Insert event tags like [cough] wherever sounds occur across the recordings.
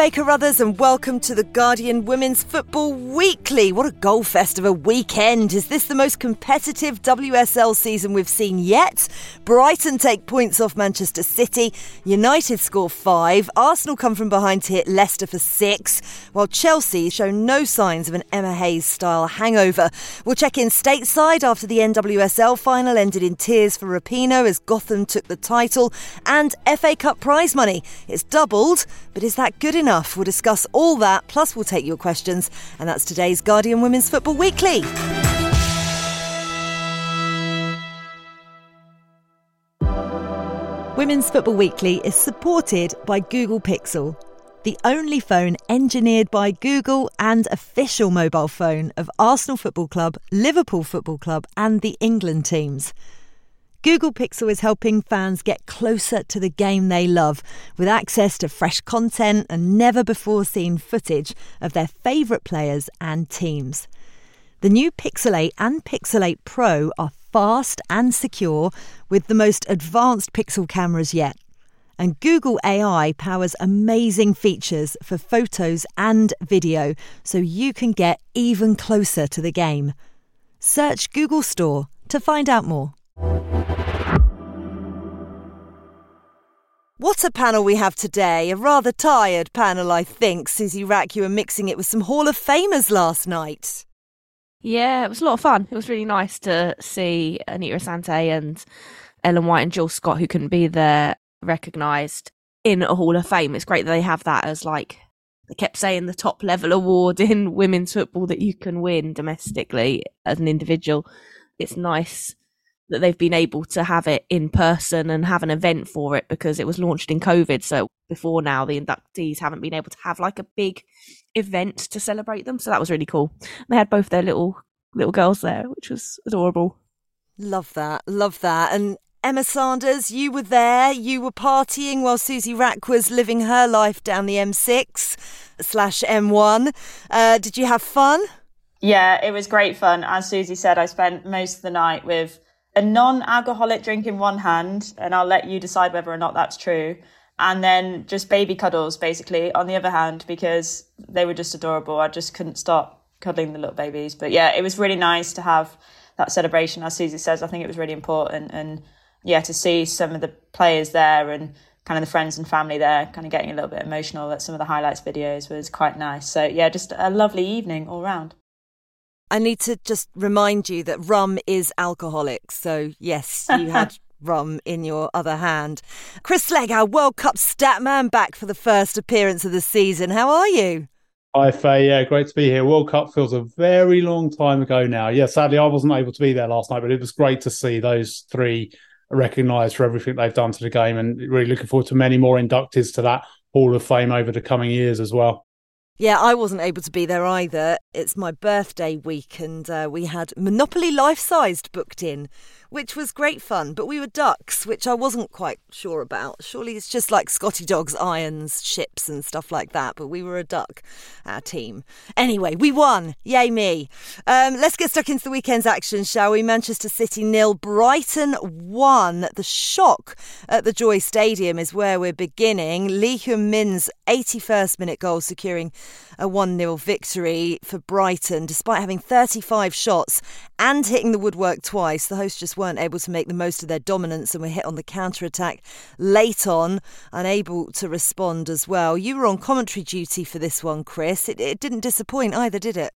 Faye Carruthers, and welcome to the Guardian Women's Football Weekly. What a goal fest of a weekend! Is this the most competitive WSL season we've seen yet? Brighton take points off Manchester City, United score five, Arsenal come from behind to hit Leicester for six, while Chelsea show no signs of an Emma Hayes style hangover. We'll check in stateside after the NWSL final ended in tears for Rapinoe as Gotham took the title, and FA Cup prize money. It's doubled, but is that good enough? We'll discuss all that, plus we'll take your questions. And that's today's Guardian Women's Football Weekly. Women's Football Weekly is supported by Google Pixel, the only phone engineered by Google and official mobile phone of Arsenal Football Club, Liverpool Football Club, and the England teams. Google Pixel is helping fans get closer to the game they love with access to fresh content and never before seen footage of their favourite players and teams. The new Pixel 8 and Pixel 8 Pro are fast and secure with the most advanced Pixel cameras yet. And Google AI powers amazing features for photos and video so you can get even closer to the game. Search Google Store to find out more. What a panel we have today. A rather tired panel, I think. Susie Wrack, you were mixing it with some Hall of Famers last night. Yeah, it was a lot of fun. It was really nice to see Anita Asante and Ellen White and Jill Scott, who couldn't be there, recognised in a Hall of Fame. It's great that they have that as like they kept saying the top level award in women's football that you can win domestically as an individual. It's nice that they've been able to have it in person and have an event for it because it was launched in COVID. So before now, the inductees haven't been able to have like a big event to celebrate them. So that was really cool. They had both their little little girls there, which was adorable. Love that. Love that. And Emma Sanders, you were there. You were partying while Susie Wrack was living her life down the M6 slash M1. Uh, did you have fun? Yeah, it was great fun. As Susie said, I spent most of the night with a non-alcoholic drink in one hand, and I'll let you decide whether or not that's true. And then just baby cuddles, basically, on the other hand, because they were just adorable. I just couldn't stop cuddling the little babies. But yeah, it was really nice to have that celebration. As Susie says, I think it was really important. And yeah, to see some of the players there and kind of the friends and family there, kind of getting a little bit emotional at some of the highlights videos was quite nice. So yeah, just a lovely evening all round. I need to just remind you that rum is alcoholic. So, yes, you [laughs] had rum in your other hand. Chris Slegg, our World Cup stat man, back for the first appearance of the season. How are you? Hi, Faye. Yeah, great to be here. World Cup feels a very long time ago now. Yeah, sadly, I wasn't able to be there last night, but it was great to see those three recognised for everything they've done to the game and really looking forward to many more inductees to that Hall of Fame over the coming years as well. Yeah, I wasn't able to be there either. It's my birthday week, and uh, we had Monopoly Life Sized booked in, which was great fun. But we were ducks, which I wasn't quite sure about. Surely it's just like Scotty Dogs, irons, ships, and stuff like that. But we were a duck, our team. Anyway, we won. Yay me. Um, let's get stuck into the weekend's action, shall we? Manchester City nil, Brighton one. The shock at the Joie Stadium is where we're beginning. Lee Geum-min's 81st minute goal securing a 1 0 victory for Brighton. Despite having 35 shots and hitting the woodwork twice, the hosts just weren't able to make the most of their dominance and were hit on the counter attack late on, unable to respond as well. You were on commentary duty for this one, Chris. It, it didn't disappoint either, did it?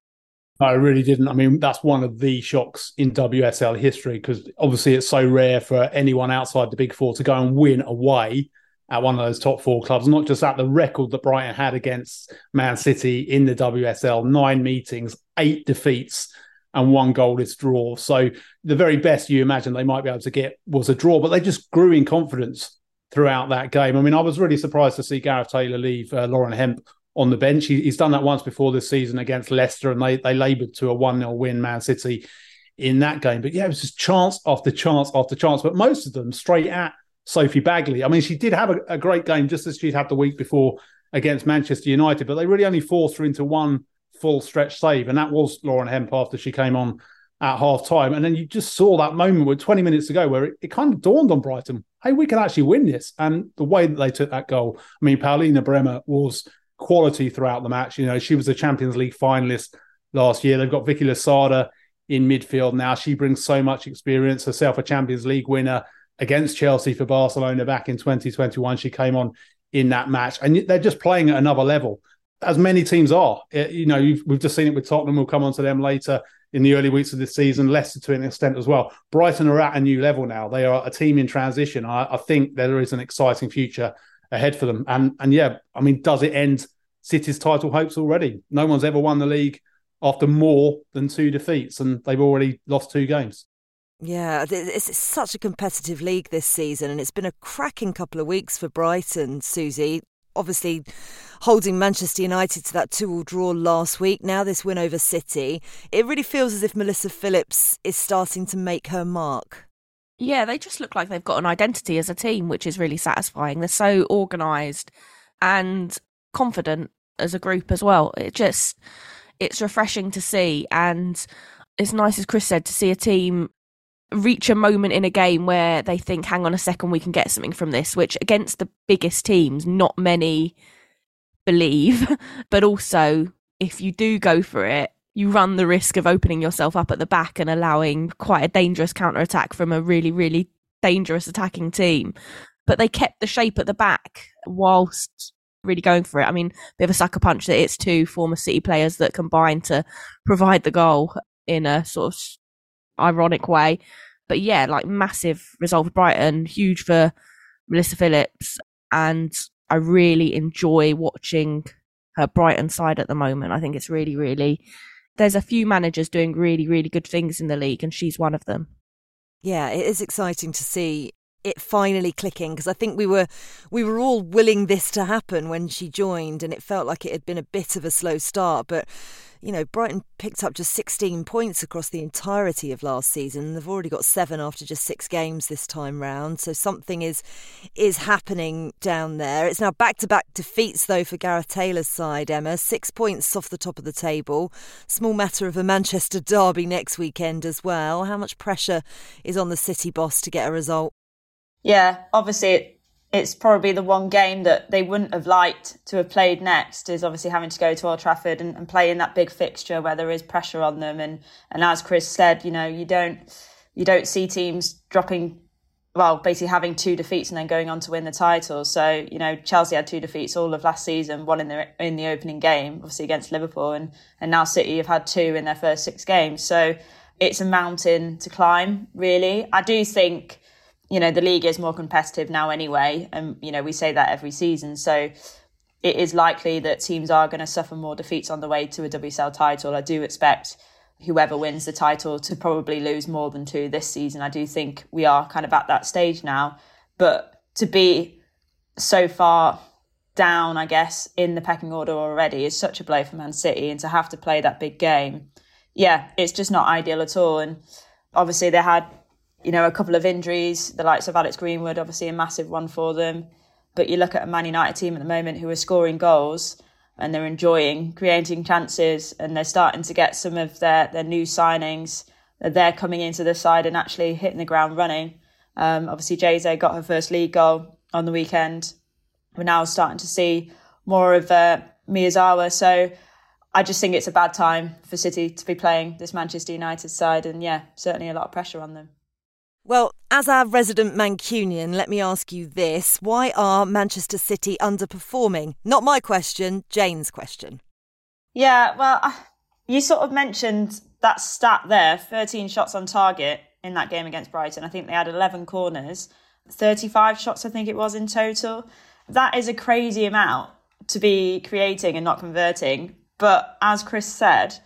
No, it really didn't. I mean, that's one of the shocks in WSL history because obviously it's so rare for anyone outside the Big Four to go and win away at one of those top four clubs, not just at the record that Brighton had against Man City in the WSL nine meetings, eight defeats, and one goalless draw. So the very best you imagine they might be able to get was a draw, but they just grew in confidence throughout that game. I mean, I was really surprised to see Gareth Taylor leave uh, Lauren Hemp on the bench. He, he's done that once before this season against Leicester, and they, they laboured to a 1 0 win, Man City, in that game. But yeah, it was just chance after chance after chance, but most of them straight at Sophie Baggaley. I mean, she did have a, a, great game just as she'd had the week before against Manchester United, but they really only forced her into one full stretch save, and that was Lauren Hemp after she came on at half time. And then you just saw that moment with 20 minutes ago where it, it, kind of dawned on Brighton, hey, we can actually win this. And the way that they took that goal, I mean, Paulina Bremer was quality throughout the match. You know, she was a Champions League finalist last year. They've got Vicky Losada in midfield now. She brings so much experience, herself a Champions League winner against Chelsea for Barcelona back in 2021. She came on in that match, and they're just playing at another level, as many teams are. You know, we've just seen it with Tottenham. We'll come on to them later in the early weeks of this season. Leicester to an extent as well. Brighton are at a new level now. They are a team in transition. I, I think there is an exciting future ahead for them. And and yeah, I mean, does it end City's title hopes already? No one's ever won the league after more than two defeats, and they've already lost two games. Yeah, it's such a competitive league this season, and it's been a cracking couple of weeks for Brighton, Susie. Obviously, holding Manchester United to that two-all draw last week. Now this win over City, it really feels as if Melissa Phillips is starting to make her mark. Yeah, they just look like they've got an identity as a team, which is really satisfying. They're so organised and confident as a group as well. It just it's refreshing to see, and it's nice, as Chris said, to see a team reach a moment in a game where they think, hang on a second, we can get something from this, which against the biggest teams, not many believe. [laughs] but also, if you do go for it, you run the risk of opening yourself up at the back and allowing quite a dangerous counter attack from a really, really dangerous attacking team. But they kept the shape at the back whilst really going for it. I mean, bit of a sucker punch that it's two former City players that combine to provide the goal in a sort of ironic way. But yeah, like massive result for Brighton, huge for Melissa Phillips, and I really enjoy watching her Brighton side at the moment. I think it's really, really. There's a few managers doing really, really good things in the league, and she's one of them. Yeah, it is exciting to see it finally clicking because I think we were we were all willing this to happen when she joined and it felt like it had been a bit of a slow start. But you know Brighton picked up just 16 points across the entirety of last season. They've already got 7 after just 6 games this time round so something is is happening down there. It's now back to back defeats though for Gareth Taylor's side Emma. 6 points off the top of the table. Small matter of a Manchester derby next weekend as well. How much pressure is on the city boss to get a result yeah, obviously it, it's probably the one game that they wouldn't have liked to have played next is obviously having to go to Old Trafford and, and play in that big fixture where there is pressure on them and and as Chris said, you know, you don't you don't see teams dropping well, basically having two defeats and then going on to win the title. So, you know, Chelsea had two defeats all of last season, one in the in the opening game, obviously against Liverpool, and and now City have had two in their first six games. So it's a mountain to climb, really. I do think you know, the league is more competitive now anyway. And, you know, we say that every season. So it is likely that teams are going to suffer more defeats on the way to a WSL title. I do expect whoever wins the title to probably lose more than two this season. I do think we are kind of at that stage now. But to be so far down, I guess, in the pecking order already is such a blow for Man City. And to have to play that big game, yeah, it's just not ideal at all. And obviously, they had you know, a couple of injuries, the likes of Alex Greenwood, obviously a massive one for them. But you look at a Man United team at the moment who are scoring goals and they're enjoying creating chances and they're starting to get some of their, their new signings. That they're coming into the side and actually hitting the ground running. Um, obviously, Jose got her first league goal on the weekend. We're now starting to see more of uh, Miyazawa. So I just think it's a bad time for City to be playing this Manchester United side. And yeah, certainly a lot of pressure on them. Well, as our resident Mancunian, let me ask you this. Why are Manchester City underperforming? Not my question, Jane's question. Yeah, well, uh, you sort of mentioned that stat there 13 shots on target in that game against Brighton. I think they had 11 corners, 35 shots, I think it was in total. That is a crazy amount to be creating and not converting. But as Chris said,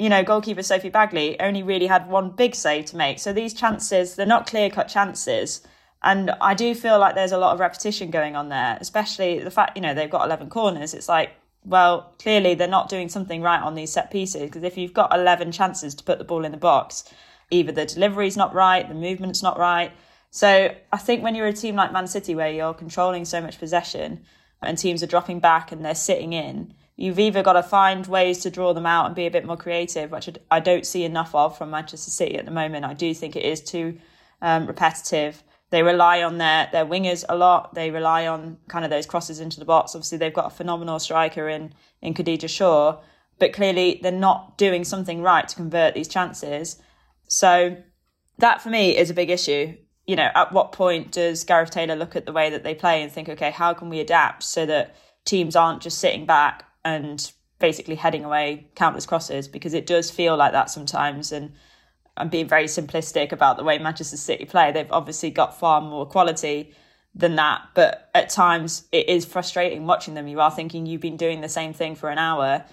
you know, goalkeeper Sophie Baggaley only really had one big save to make. So these chances, they're not clear cut chances. And I do feel like there's a lot of repetition going on there, especially the fact, you know, they've got 11 corners. It's like, well, clearly they're not doing something right on these set pieces because if you've got 11 chances to put the ball in the box, either the delivery's not right, the movement's not right. So I think when you're a team like Man City where you're controlling so much possession, and teams are dropping back and they're sitting in, you've either got to find ways to draw them out and be a bit more creative, which I don't see enough of from Manchester City at the moment. I do think it is too um, repetitive. They rely on their their wingers a lot. They rely on kind of those crosses into the box. Obviously, they've got a phenomenal striker in in Khadija Shaw, but clearly they're not doing something right to convert these chances. So that for me is a big issue. You know, at what point does Gareth Taylor look at the way that they play and think, okay, how can we adapt so that teams aren't just sitting back and basically heading away countless crosses? Because it does feel like that sometimes. And I'm being very simplistic about the way Manchester City play. They've obviously got far more quality than that, but at times it is frustrating watching them. You are thinking you've been doing the same thing for an hour.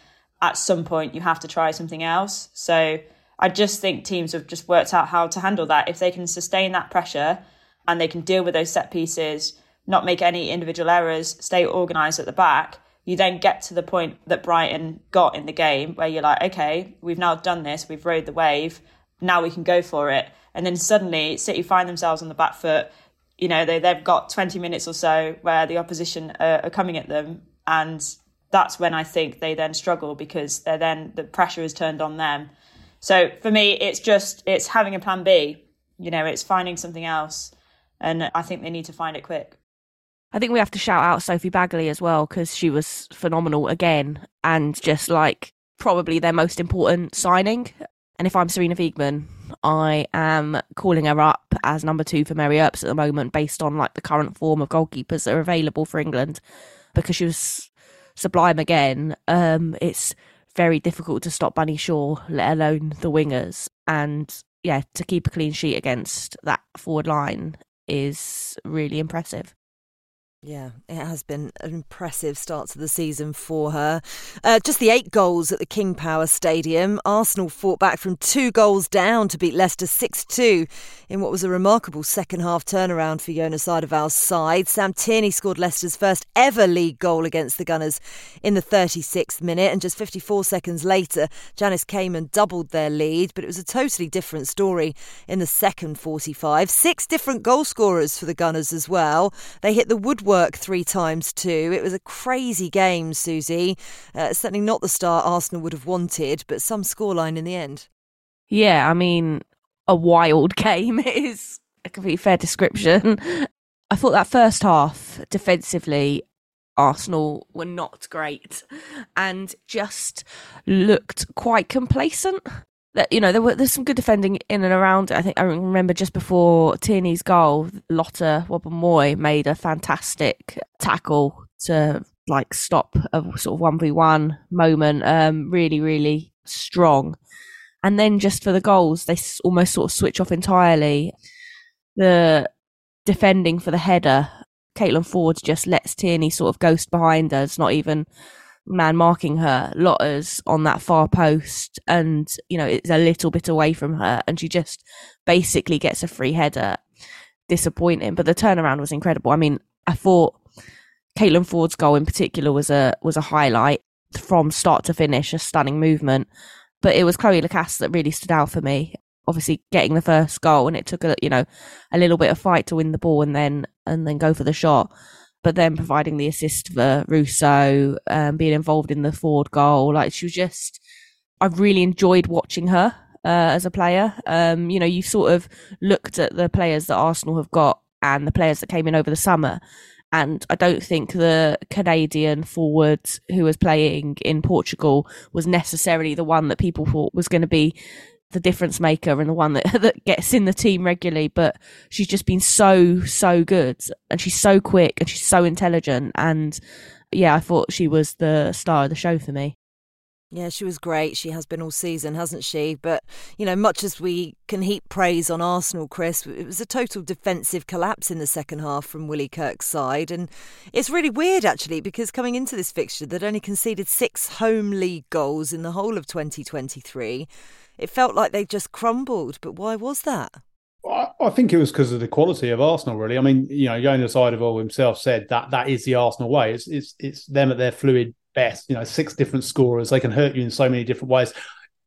At some point, you have to try something else. So I just think teams have just worked out how to handle that. If they can sustain that pressure and they can deal with those set pieces, not make any individual errors, stay organised at the back, you then get to the point that Brighton got in the game where you're like, okay, we've now done this, we've rode the wave now we can go for it. And then suddenly City find themselves on the back foot. You know, they, they've got 20 minutes or so where the opposition are, are coming at them. And that's when I think they then struggle because they're then the pressure is turned on them. So for me, it's just, it's having a plan B. You know, it's finding something else. And I think they need to find it quick. I think we have to shout out Sophie Baggaley as well because she was phenomenal again and just like probably their most important signing. And if I'm Sarina Wiegman, I am calling her up as number two for Mary Earps at the moment, based on like the current form of goalkeepers that are available for England, because she was sublime again. Um, it's very difficult to stop Bunny Shaw, let alone the wingers, and yeah, to keep a clean sheet against that forward line is really impressive. Yeah, it has been an impressive start to the season for her. Uh, just the eight goals at the King Power Stadium. Arsenal fought back from two goals down to beat Leicester 6 2 in what was a remarkable second half turnaround for Jonas Eidevall's side. Sam Tierney scored Leicester's first ever league goal against the Gunners in the 36th minute, and just 54 seconds later, Janice Cayman doubled their lead. But it was a totally different story in the second 45. Six different goal scorers for the Gunners as well. They hit the woodwork work three times too. It was a crazy game, Susie. Uh, certainly not the start Arsenal would have wanted, but some scoreline in the end. Yeah, I mean, a wild [laughs] game is a complete fair description. I thought that first half defensively, Arsenal were not great and just looked quite complacent that you know there were there's some good defending in and around it. I think I remember just before Tierney's goal, Lotte Wubben-Moy made a fantastic tackle to like stop a sort of one v one moment. Um, really, really strong. And then just for the goals, they almost sort of switch off entirely. The defending for the header, Caitlin Foord just lets Tierney sort of ghost behind. It's not even man marking her, Lotte's on that far post, and you know it's a little bit away from her, and she just basically gets a free header. Disappointing, but the turnaround was incredible. I mean, I thought Caitlin Foord's goal in particular was a was a highlight from start to finish, a stunning movement. But it was Cloé Lacasse that really stood out for me. Obviously, getting the first goal, and it took a you know a little bit of fight to win the ball, and then and then go for the shot but then providing the assist for Russo, um, being involved in the Foord goal. Like she was just, I've really enjoyed watching her uh, as a player. Um, you know, you sort of looked at the players that Arsenal have got and the players that came in over the summer. And I don't think the Canadian forward who was playing in Portugal was necessarily the one that people thought was going to be the difference maker and the one that [laughs] that gets in the team regularly but she's just been so so good and she's so quick and she's so intelligent and yeah I thought she was the star of the show for me yeah, she was great. She has been all season, hasn't she? But, you know, much as we can heap praise on Arsenal, Chris, it was a total defensive collapse in the second half from Willie Kirk's side. And it's really weird, actually, because coming into this fixture, they'd only conceded six home league goals in the whole of 2023 it felt like they just crumbled. But why was that? I think it was because of the quality of Arsenal. Really, I mean, you know, Jonas Eidevall himself said that that is the Arsenal way. It's it's it's them at their fluid best. You know, six different scorers. They can hurt you in so many different ways.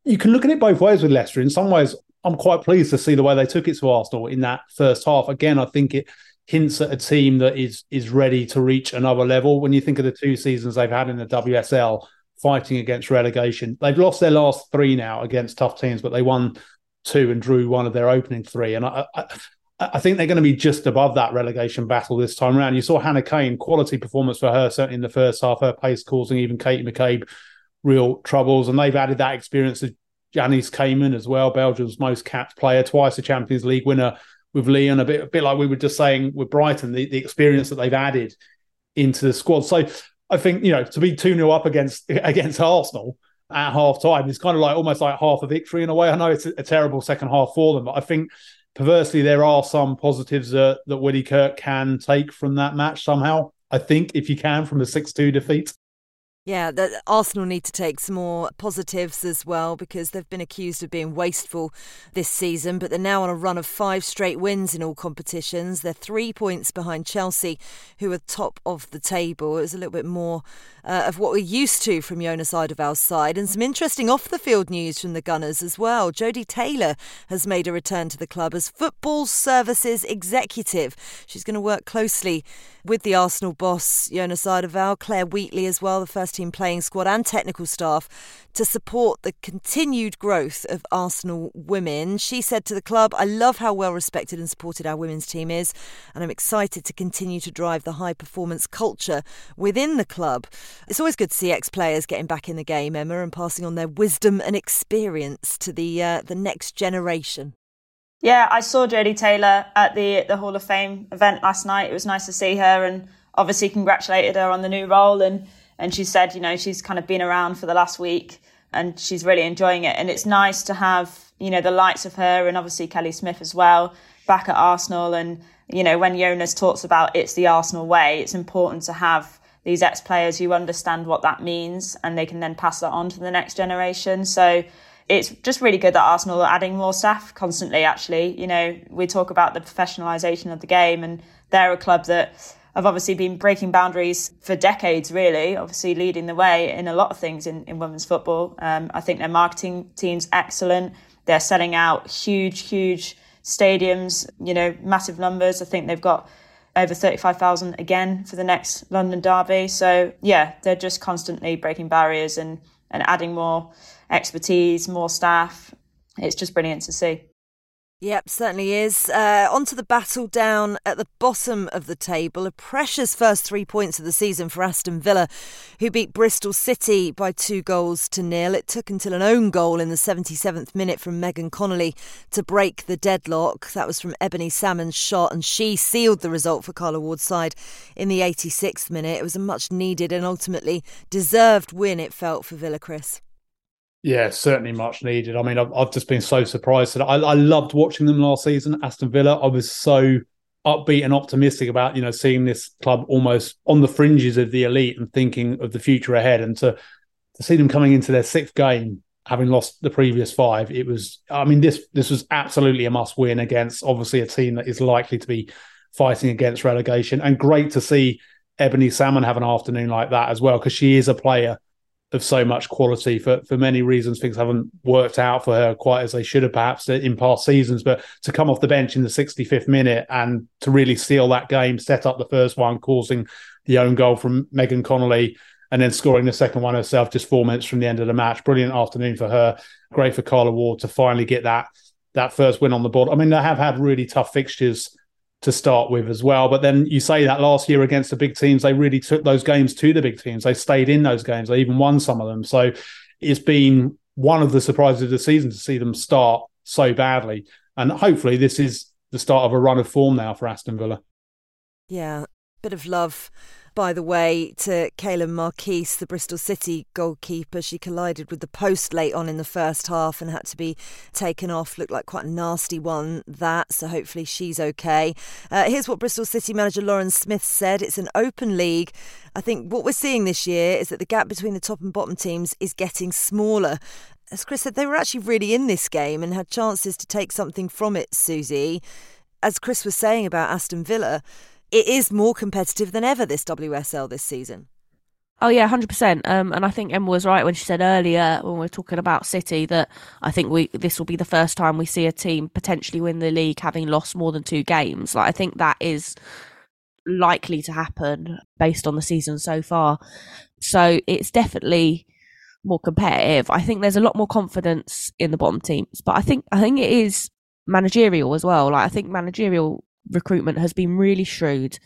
You can look at it both ways with Leicester. In some ways, I'm quite pleased to see the way they took it to Arsenal in that first half. Again, I think it hints at a team that is is ready to reach another level. When you think of the two seasons they've had in the WSL fighting against relegation, they've lost their last three now against tough teams, but they won two and drew one of their opening three. And I, I, I think they're going to be just above that relegation battle this time around. You saw Hannah Cain, quality performance for her, certainly in the first half, her pace causing even Katie McCabe real troubles. And they've added that experience of Janice Cayman as well, Belgium's most capped player, twice a Champions League winner with Lyon, a bit, a bit like we were just saying with Brighton, the, the experience that they've added into the squad. So I think, you know, to be 2 0 up against [laughs] against Arsenal at half time is kind of like almost like half a victory in a way. I know it's a, terrible second half for them, but I think perversely there are some positives that, that Woody Kirk can take from that match somehow. I think if you can from a 6 2 defeat. Yeah, the, Arsenal need to take some more positives as well because they've been accused of being wasteful this season, but they're now on a run of five straight wins in all competitions. They're three points behind Chelsea, who are top of the table. It was a little bit more uh, of what we're used to from Jonas Eidevall's side, and some interesting off the field news from the Gunners as well. Jodie Taylor has made a return to the club as football services executive. She's going to work closely with the Arsenal boss, Jonas Eidevall, Clare Wheatley as well, the first team playing squad and technical staff to support the continued growth of Arsenal women. She said to the club, I love how well respected and supported our women's team is, and I'm excited to continue to drive the high performance culture within the club. It's always good to see ex players getting back in the game, Emma, and passing on their wisdom and experience to the, uh, the next generation. Yeah, I saw Jodie Taylor at the the Hall of Fame event last night. It was nice to see her, and obviously congratulated her on the new role. and And she said, you know, she's kind of been around for the last week, and she's really enjoying it. And it's nice to have, you know, the likes of her, and obviously Kelly Smith as well, back at Arsenal. And you know, when Jonas talks about it's the Arsenal way, it's important to have these ex players who understand what that means, and they can then pass that on to the next generation. So it's just really good that Arsenal are adding more staff constantly, actually. You know, we talk about the professionalisation of the game, and they're a club that have obviously been breaking boundaries for decades, really, obviously leading the way in a lot of things in, in women's football. Um, I think their marketing team's excellent. They're selling out huge, huge stadiums, you know, massive numbers. I think they've got over 35,000 again for the next London Derby. So, yeah, they're just constantly breaking barriers and, and adding more expertise, more staff. It's just brilliant to see. Yep, certainly is. Uh, on to the battle down at the bottom of the table. A precious first three points of the season for Aston Villa, who beat Bristol City by two goals to nil. It took until an own goal in the 77th minute from Megan Connolly to break the deadlock. That was from Ebony Salmon's shot, and she sealed the result for Carla Ward's side in the 86th minute. It was a much needed and ultimately deserved win, it felt, for Villa, Chris. Yeah, certainly much needed. I mean, I've, I've just been so surprised. That I, I loved watching them last season, Aston Villa. I was so upbeat and optimistic about you know seeing this club almost on the fringes of the elite and thinking of the future ahead. And to to see them coming into their sixth game, having lost the previous five, it was. I mean, this this was absolutely a must win against obviously a team that is likely to be fighting against relegation. And great to see Ebony Salmon have an afternoon like that as well because she is a player of so much quality for for many reasons. Things haven't worked out for her quite as they should have, perhaps uh, in past seasons. But to come off the bench in the 65th minute and to really seal that game, set up the first one, causing the own goal from Megan Connolly, and then scoring the second one herself just four minutes from the end of the match. Brilliant afternoon for her. Great for Carla Ward to finally get that that first win on the board. I mean, they have had really tough fixtures to start with as well. But then you say that last year against the big teams, they really took those games to the big teams. They stayed in those games. They even won some of them. So it's been one of the surprises of the season to see them start so badly. And hopefully this is the start of a run of form now for Aston Villa. Yeah, bit of love by the way, to Caelan Marquis, the Bristol City goalkeeper. She collided with the post late on in the first half and had to be taken off. Looked like quite a nasty one, that. So hopefully she's okay. Uh, here's what Bristol City manager Lauren Smith said It's an open league. I think what we're seeing this year is that the gap between the top and bottom teams is getting smaller as Chris said, they were actually really in this game and had chances to take something from it, Susie. As Chris was saying about Aston Villa, it is more competitive than ever this WSL this season. Oh yeah, hundred um, percent. And I think Emma was right when she said earlier when we were talking about City that I think we this will be the first time we see a team potentially win the league having lost more than two games. Like I think that is likely to happen based on the season so far. So it's definitely more competitive. I think there's a lot more confidence in the bottom teams, but I think I think it is managerial as well. Like I think managerial recruitment has been really shrewd.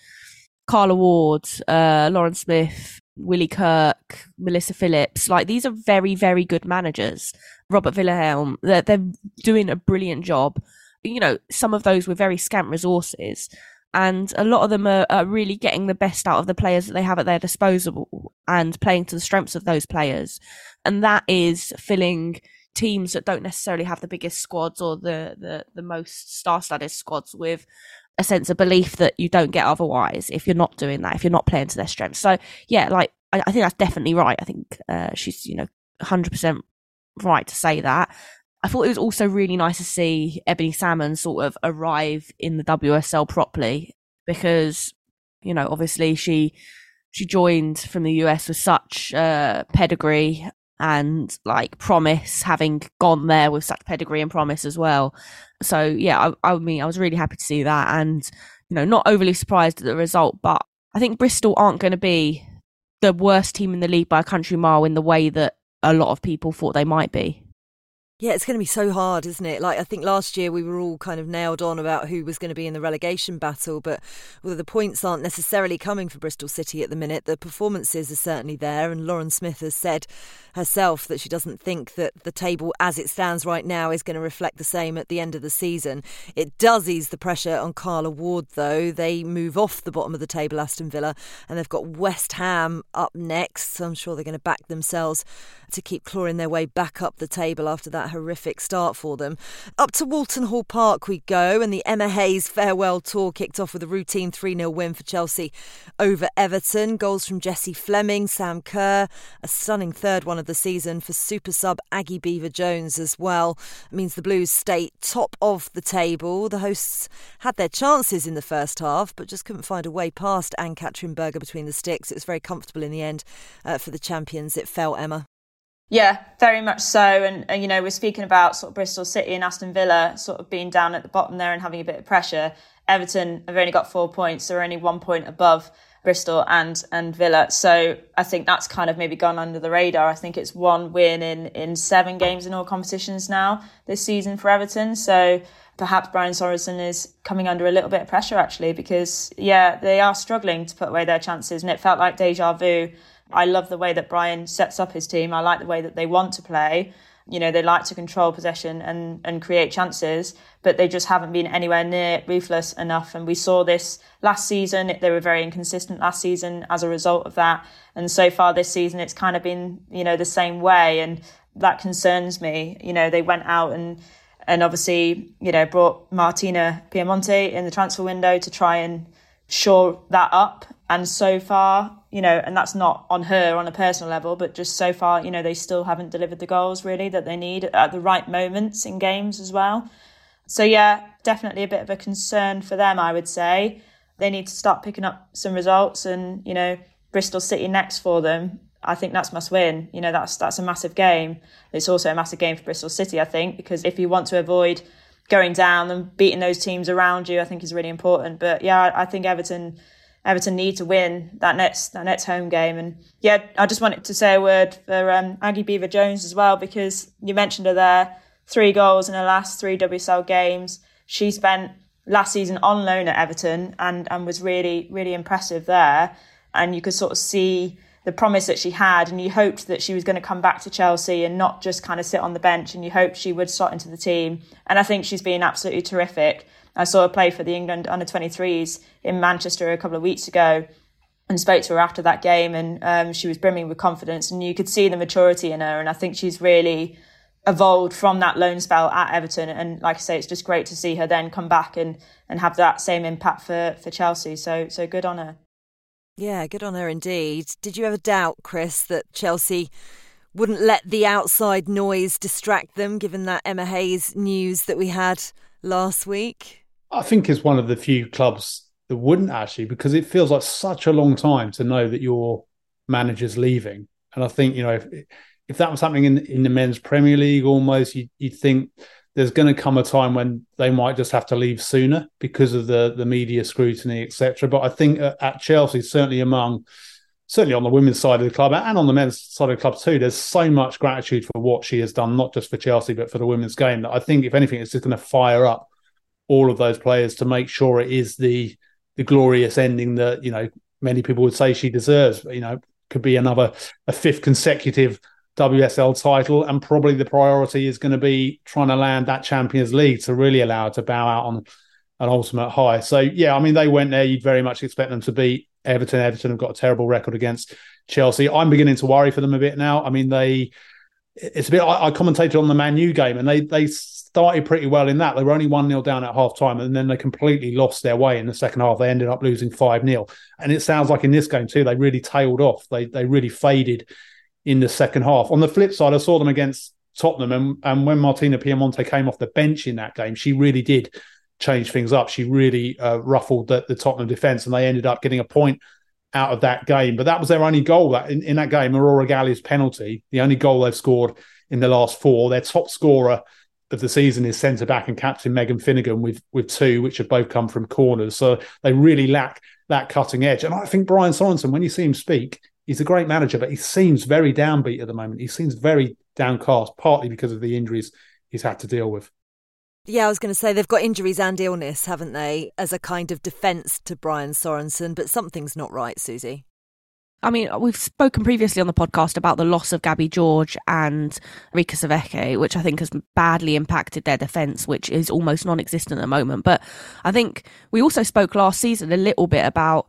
Carla Ward, uh, Lauren Smith, Willie Kirk, Melissa Phillips, like these are very, very good managers. Robert Vilahamn, they're, they're doing a brilliant job. You know, some of those were very scant resources, and a lot of them are, are really getting the best out of the players that they have at their disposal and playing to the strengths of those players. And that is filling teams that don't necessarily have the biggest squads or the, the, the most star-studded squads with a sense of belief that you don't get otherwise if you're not doing that, if you're not playing to their strengths. So yeah, like I, I think that's definitely right. I think uh, she's you know 100% right to say that. I thought it was also really nice to see Ebony Salmon sort of arrive in the WSL properly because you know obviously she she joined from the US with such uh, pedigree and like promise having gone there with such pedigree and promise as well. So yeah I, I, mean i was really happy to see that and you know not overly surprised at the result but i think bristol aren't going to be the worst team in the league by a country mile in the way that a lot of people thought they might be yeah, it's going to be so hard, isn't it? Like, I think last year we were all kind of nailed on about who was going to be in the relegation battle, but although the points aren't necessarily coming for Bristol City at the minute, the performances are certainly there. And Lauren Smith has said herself that she doesn't think that the table as it stands right now is going to reflect the same at the end of the season. It does ease the pressure on Carla Ward, though. They move off the bottom of the table, Aston Villa, and they've got West Ham up next. So I'm sure they're going to back themselves to keep clawing their way back up the table after that horrific start for them. Up to Walton Hall Park we go, and the Emma Hayes farewell tour kicked off with a routine 3 0 win for Chelsea over Everton. Goals from Jessie Fleming, Sam Kerr, a stunning third one of the season for super sub Aggie Beever-Jones as well. It means the Blues stay top of the table. The hosts had their chances in the first half, but just couldn't find a way past Ann Katrin Berger between the sticks. It was very comfortable in the end uh, for the champions. It fell, Emma. Yeah, very much so. And, and, you know, we're speaking about sort of Bristol City and Aston Villa sort of being down at the bottom there and having a bit of pressure. Everton have only got four points. They're only one point above Bristol and and Villa. So I think that's kind of maybe gone under the radar. I think it's one win in in seven games in all competitions now this season for Everton. So perhaps Brian Sorensen is coming under a little bit of pressure actually because yeah, they are struggling to put away their chances and it felt like deja vu I love the way that Brian sets up his team. I like the way that they want to play. You know, they like to control possession and, and create chances, but they just haven't been anywhere near ruthless enough. And we saw this last season. They were very inconsistent last season as a result of that. And so far this season, it's kind of been, you know, the same way. And that concerns me. You know, they went out and, and obviously, you know, brought Martina Piemonte in the transfer window to try and shore that up. And so far, you know, and that's not on her on a personal level, but just so far, you know, they still haven't delivered the goals really that they need at the right moments in games as well. So yeah, definitely a bit of a concern for them, I would say. They need to start picking up some results and, you know, Bristol City next for them. I think that's must win. You know, that's that's a massive game. It's also a massive game for Bristol City, I think, because if you want to avoid going down and beating those teams around you, I think is really important. But yeah, I think Everton Everton need to win that next that next home game. And yeah, I just wanted to say a word for um, Aggie Beever-Jones as well because you mentioned her there. Three goals in her last three WSL games. She spent last season on loan at Everton and and was really really impressive there. And you could sort of see the promise that she had, and you hoped that she was going to come back to Chelsea and not just kind of sit on the bench. And you hoped she would slot into the team. And I think she's been absolutely terrific. I saw her play for the England under 23s in Manchester a couple of weeks ago and spoke to her after that game and um, she was brimming with confidence and you could see the maturity in her and I think she's really evolved from that loan spell at Everton and like I say it's just great to see her then come back and and have that same impact for for Chelsea so so good on her yeah good on her indeed did you ever doubt Chris that Chelsea wouldn't let the outside noise distract them given that Emma Hayes news that we had last week I think it's one of the few clubs that wouldn't actually, because it feels like such a long time to know that you're managers leaving. And I think, you know, if if that was happening in in the men's Premier League almost, you, you'd think there's going to come a time when they might just have to leave sooner because of the the media scrutiny, etc. But I think at Chelsea, certainly among certainly on the women's side of the club and on the men's side of the club too, there's so much gratitude for what she has done, not just for Chelsea but for the women's game. That I think, if anything, it's just going to fire up all of those players to make sure it is the the glorious ending that you know many people would say she deserves. You know, could be another a fifth consecutive WSL title, and probably the priority is going to be trying to land that Champions League to really allow her to bow out on an ultimate high. So yeah, I mean they went there. You'd very much expect them to beat Everton. Everton have got a terrible record against Chelsea. I'm beginning to worry for them a bit now. I mean they. It's a bit. I, I commentated on the Man U game, and they they started pretty well in that. They were only 1 0 down at half time, and then they completely lost their way in the second half. They ended up losing 5 0. And it sounds like in this game, too, they really tailed off. They, they really faded in the second half. On the flip side, I saw them against Tottenham, and, and when Martina Piemonte came off the bench in that game, she really did change things up. She really uh, ruffled the, the Tottenham defence, and they ended up getting a point out of that game. But that was their only goal that in, in that game, Aurora Galli's penalty, the only goal they've scored in the last four. Their top scorer of the season is centre back and captain Megan Finnigan with with two, which have both come from corners. So they really lack that cutting edge. And I think Brian Sorensen, when you see him speak, he's a great manager, but he seems very downbeat at the moment. He seems very downcast, partly because of the injuries he's had to deal with. Yeah, I was going to say they've got injuries and illness, haven't they, as a kind of defence to Brian Sorensen, but something's not right, Susie. I mean, we've spoken previously on the podcast about the loss of Gabby George and Rikke Sevecke, which I think has badly impacted their defence, which is almost non existent at the moment. But I think we also spoke last season a little bit about,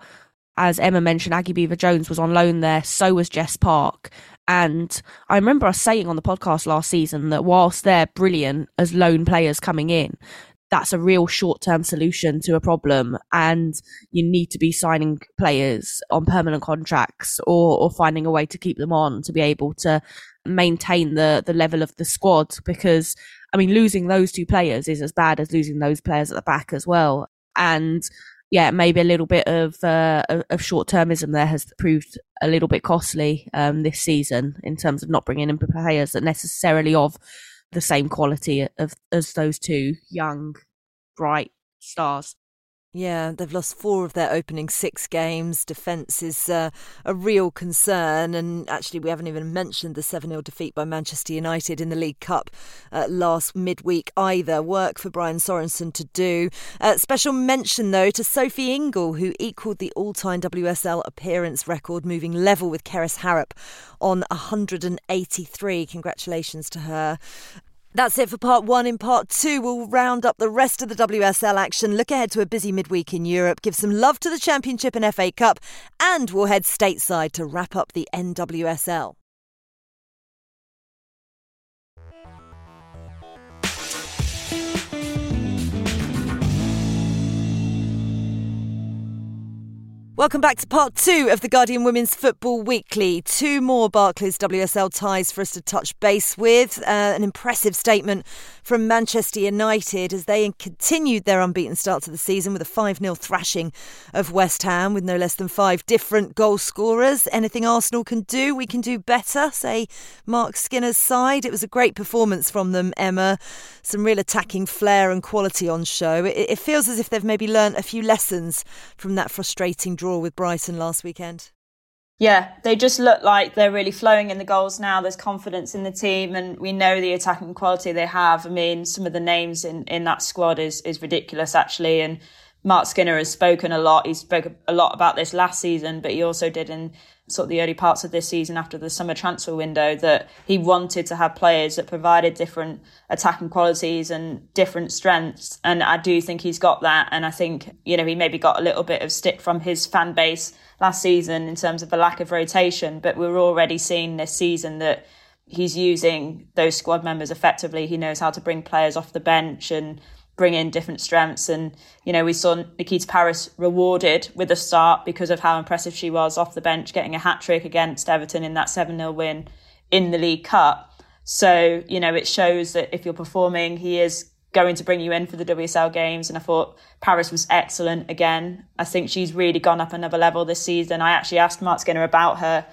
as Emma mentioned, Aggie Beever-Jones was on loan there, so was Jess Park. And I remember us saying on the podcast last season that whilst they're brilliant as lone players coming in, that's a real short term solution to a problem. And you need to be signing players on permanent contracts or, or finding a way to keep them on to be able to maintain the, the level of the squad. Because, I mean, losing those two players is as bad as losing those players at the back as well. And yeah, maybe a little bit of uh, of short termism there has proved a little bit costly um, this season in terms of not bringing in players that necessarily of the same quality of as those two young, bright stars. Yeah, they've lost four of their opening six games. Defence is uh, a real concern. And actually, we haven't even mentioned the 7 0 defeat by Manchester United in the League Cup uh, last midweek either. Work for Brian Sorensen to do. Uh, special mention, though, to Sophie Ingle, who equalled the all time WSL appearance record, moving level with Kerys Harrop on 183. Congratulations to her. That's it for part one. In part two, we'll round up the rest of the WSL action, look ahead to a busy midweek in Europe, give some love to the Championship and FA Cup, and we'll head stateside to wrap up the NWSL. Welcome back to part two of the Guardian Women's Football Weekly. Two more Barclays WSL ties for us to touch base with. Uh, an impressive statement from Manchester United as they continued their unbeaten start to the season with a 5 0 thrashing of West Ham with no less than five different goal scorers. Anything Arsenal can do, we can do better, say Marc Skinner's side. It was a great performance from them, Emma. Some real attacking flair and quality on show. It, it feels as if they've maybe learnt a few lessons from that frustrating draw with Brighton last weekend? Yeah, they just look like they're really flowing in the goals now. There's confidence in the team, and we know the attacking quality they have. I mean, some of the names in, in that squad is is ridiculous, actually. And Marc Skinner has spoken a lot. He spoke a lot about this last season, but he also did in sort of the early parts of this season after the summer transfer window that he wanted to have players that provided different attacking qualities and different strengths. And I do think he's got that. And I think, you know, he maybe got a little bit of stick from his fan base last season in terms of the lack of rotation, but we're already seeing this season that he's using those squad members effectively. He knows how to bring players off the bench and bring in different strengths. And, you know, we saw Nikita Parris rewarded with a start because of how impressive she was off the bench, getting a hat trick against Everton in that 7 0 win in the League Cup. So, you know, it shows that if you're performing, he is going to bring you in for the WSL games. And I thought Parris was excellent again. I think she's really gone up another level this season. I actually asked Marc Skinner about her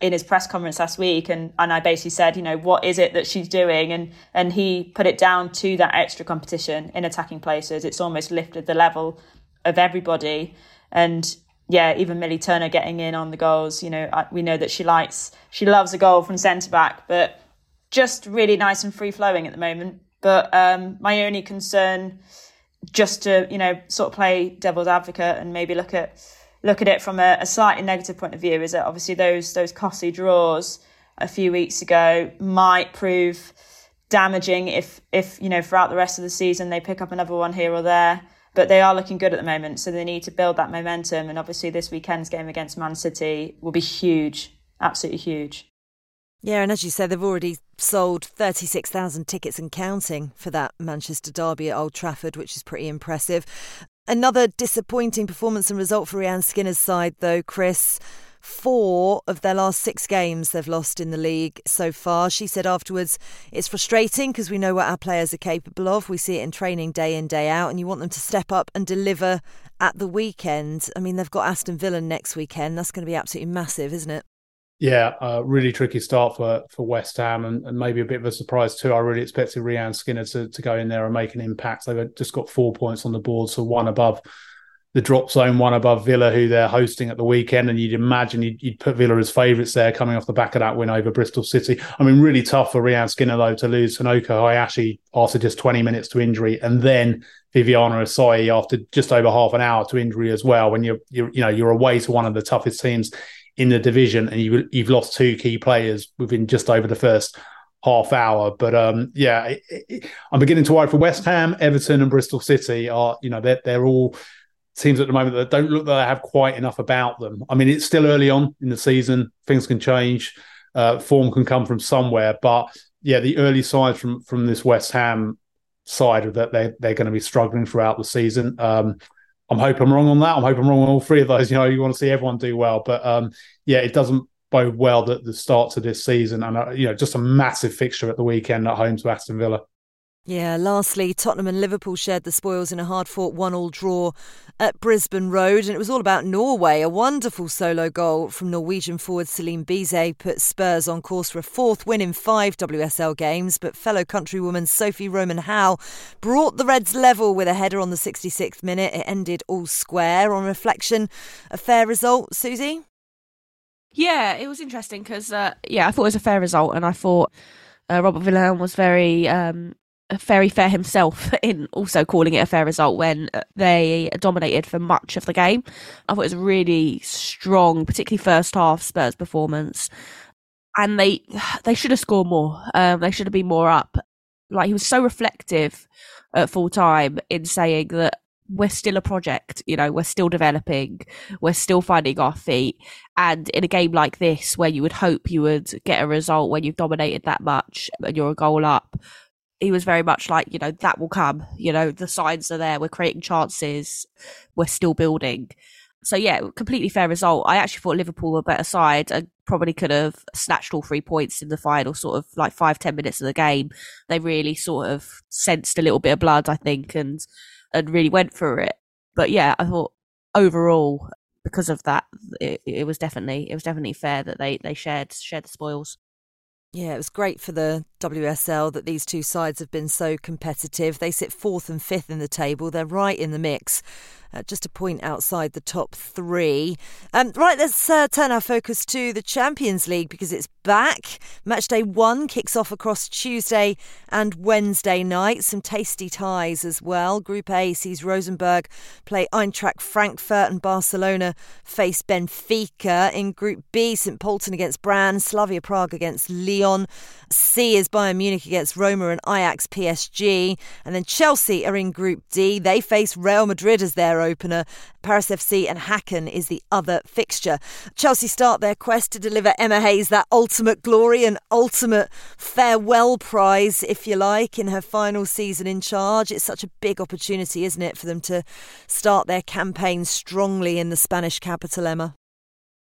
in his press conference last week and, and I basically said, you know, what is it that she's doing? And and he put it down to that extra competition in attacking places. It's almost lifted the level of everybody. And yeah, even Millie Turner getting in on the goals. You know, we know that she likes, she loves a goal from centre back, but just really nice and free flowing at the moment. But um, my only concern, just to you know, sort of play devil's advocate and maybe look at look at it from a, a slightly negative point of view, is that obviously those those costly draws a few weeks ago might prove damaging if if you know throughout the rest of the season they pick up another one here or there but they are looking good at the moment. So they need to build that momentum. And obviously, this weekend's game against Man City will be huge, absolutely huge. Yeah, and as you said, they've already sold 36,000 tickets and counting for that Manchester derby at Old Trafford, which is pretty impressive. Another disappointing performance and result for Rehanne Skinner's side, though, Chris four of their last six games they've lost in the league so far. She said afterwards, it's frustrating because we know what our players are capable of. We see it in training day in, day out, and you want them to step up and deliver at the weekend. I mean, they've got Aston Villa next weekend. That's going to be absolutely massive, isn't it? Yeah, uh, really tricky start for, for West Ham and, and maybe a bit of a surprise too. I really expected Rehanne Skinner to, to go in there and make an impact. They've just got four points on the board, so one above the drop zone one above Villa, who they're hosting at the weekend, and you'd imagine you'd, you'd put Villa as favourites there, coming off the back of that win over Bristol City. I mean, really tough for Rehanne Skinner though to lose Honoka Hayashi after just 20 minutes to injury, and then Viviane Asseyi after just over half an hour to injury as well. When you're, you're you know you're away to one of the toughest teams in the division, and you you've lost two key players within just over the first half hour. But um, yeah, it, it, I'm beginning to worry for West Ham, Everton, and Bristol City. Are you know they're they're all teams at the moment that don't look that they have quite enough about them. I mean, it's still early on in the season; things can change, uh, form can come from somewhere. But yeah, the early signs from from this West Ham side are that they they're going to be struggling throughout the season. Um, I'm hoping I'm wrong on that. I'm hoping I'm wrong on all three of those. You know, you want to see everyone do well, but um, yeah, it doesn't bode well that the start to this season, and uh, you know, just a massive fixture at the weekend at home to Aston Villa. Yeah, lastly, Tottenham and Liverpool shared the spoils in a hard fought one all draw at Brisbane Road, and it was all about Norway. A wonderful solo goal from Norwegian forward Celine Bizet put Spurs on course for a fourth win in five WSL games, but fellow countrywoman Sophie Román Haug brought the Reds level with a header on the 66th minute. It ended all square. On reflection, a fair result, Susie? Yeah, it was interesting because, uh, yeah, I thought it was a fair result, and I thought. Uh, Robert Vilahamn was very um, very fair himself [laughs] in also calling it a fair result when uh, they dominated for much of the game. I thought it was really strong, particularly first half Spurs performance, and they [sighs] they should have scored more. Um, they should have been more up. Like he was so reflective at full time in saying that we're still a project, you know, we're still developing, we're still finding our feet. And in a game like this, where you would hope you would get a result when you've dominated that much and you're a goal up, he was very much like, you know, that will come. You know, the signs are there. We're creating chances. We're still building. So yeah, completely fair result. I actually thought Liverpool were a better side and probably could have snatched all three points in the final sort of like five, ten minutes of the game. They really sort of sensed a little bit of blood, I think, and and really went for it. But yeah, I thought overall, because of that, it, it was definitely it was definitely fair that they they shared shared the spoils. Yeah, it was great for the WSL that these two sides have been so competitive. They sit fourth and fifth in the table. They're right in the mix uh, just a point outside the top three. Um, right, let's uh, turn our focus to the Champions League because it's back. Match day one kicks off across Tuesday and Wednesday night. Some tasty ties as well. Group A sees Rosenborg play Eintracht Frankfurt and Barcelona face Benfica. In Group B, St Pölten against Brann, Slavia Prague against Lyon. C is Bayern Munich against Roma and Ajax PSG. And then Chelsea are in Group D. They face Real Madrid as their opener. Paris FC and Häcken is the other fixture. Chelsea start their quest to deliver Emma Hayes that ultimate glory and ultimate farewell prize, if you like, in her final season in charge. It's such a big opportunity, isn't it, for them to start their campaign strongly in the Spanish capital, Emma?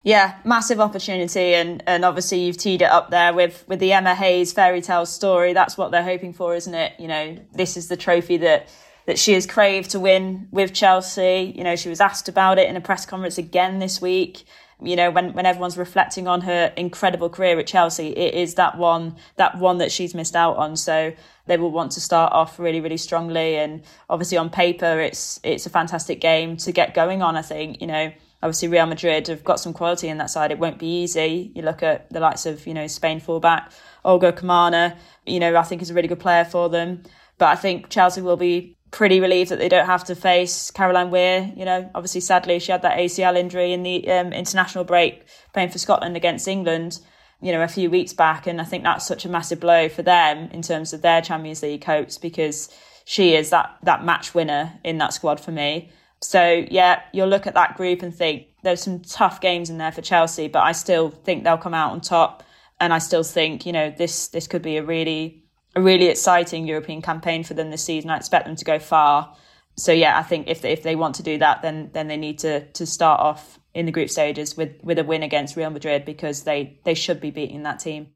Yeah, massive opportunity, and and obviously you've teed it up there with with the Emma Hayes fairy tale story. That's what they're hoping for, isn't it? You know, this is the trophy that that she has craved to win with Chelsea. You know, she was asked about it in a press conference again this week. You know, when, when everyone's reflecting on her incredible career at Chelsea, it is that one, that one that she's missed out on. So they will want to start off really, really strongly. And obviously on paper, it's, it's a fantastic game to get going on. I think, you know, obviously Real Madrid have got some quality in that side. It won't be easy. You look at the likes of, you know, Spain fullback, Olga Carmona, you know, I think is a really good player for them. But I think Chelsea will be pretty relieved that they don't have to face Caroline Weir. You know, obviously, sadly, she had that ACL injury in the um, international break playing for Scotland against England. You know, a few weeks back, and I think that's such a massive blow for them in terms of their Champions League hopes because she is that that match winner in that squad for me. So yeah, you'll look at that group and think there's some tough games in there for Chelsea, but I still think they'll come out on top, and I still think you know this this could be a really a really exciting European campaign for them this season. I expect them to go far. So yeah, I think if they, if they want to do that, then then they need to to start off in the group stages with with a win against Real Madrid because they they should be beating that team.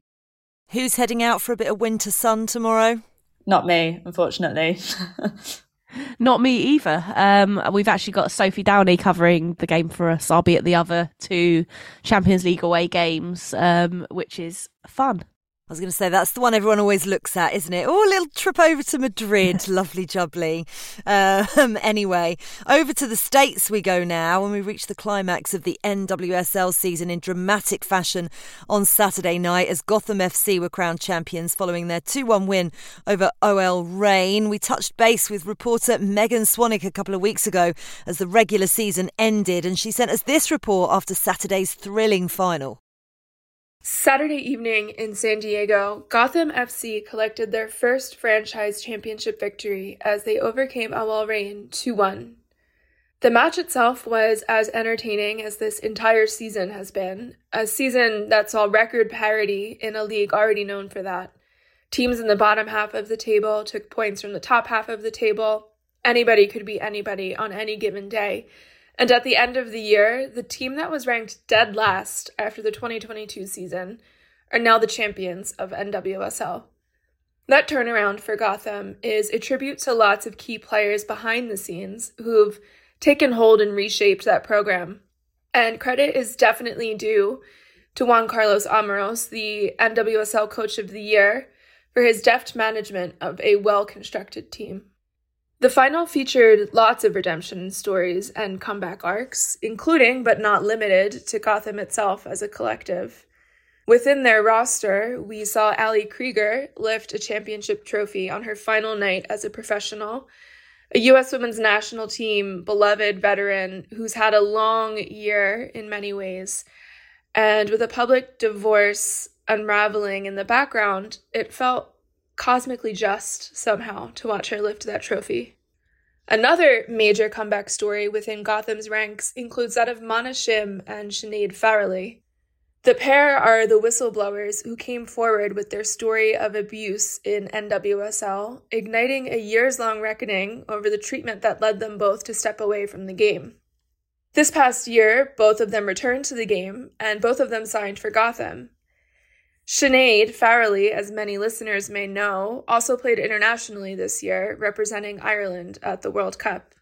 Who's heading out for a bit of winter sun tomorrow? Not me, unfortunately. [laughs] Not me either. Um, we've actually got Sophie Downey covering the game for us. I'll be at the other two Champions League away games, um, which is fun. I was going to say that's the one everyone always looks at, isn't it? Oh, a little trip over to Madrid, [laughs] lovely jubbly. Um, [laughs] anyway, over to the States we go now and we reach the climax of the NWSL season in dramatic fashion on Saturday night as Gotham FC were crowned champions following their 2 1 win over OL Reign. We touched base with reporter Megan Swanick a couple of weeks ago as the regular season ended, and she sent us this report after Saturday's thrilling final. Saturday evening in San Diego, Gotham FC collected their first franchise championship victory as they overcame OL Reign 2 1. The match itself was as entertaining as this entire season has been, a season that saw record parity in a league already known for that. Teams in the bottom half of the table took points from the top half of the table. Anybody could be anybody on any given day. And at the end of the year, the team that was ranked dead last after the 2022 season are now the champions of NWSL. That turnaround for Gotham is a tribute to lots of key players behind the scenes who've taken hold and reshaped that program. And credit is definitely due to Juan Carlos Amoros, the NWSL Coach of the Year, for his deft management of a well constructed team. The final featured lots of redemption stories and comeback arcs, including but not limited to Gotham itself as a collective. Within their roster, we saw Ali Krieger lift a championship trophy on her final night as a professional, a U.S. women's national team beloved veteran who's had a long year in many ways. And with a public divorce unraveling in the background, it felt cosmically just somehow to watch her lift that trophy. Another major comeback story within Gotham's ranks includes that of Mana Shim and Sinead Farrelly. The pair are the whistleblowers who came forward with their story of abuse in NWSL, igniting a years long reckoning over the treatment that led them both to step away from the game. This past year, both of them returned to the game, and both of them signed for Gotham. Sinead Farrelly, as many listeners may know, also played internationally this year, representing Ireland at the World Cup.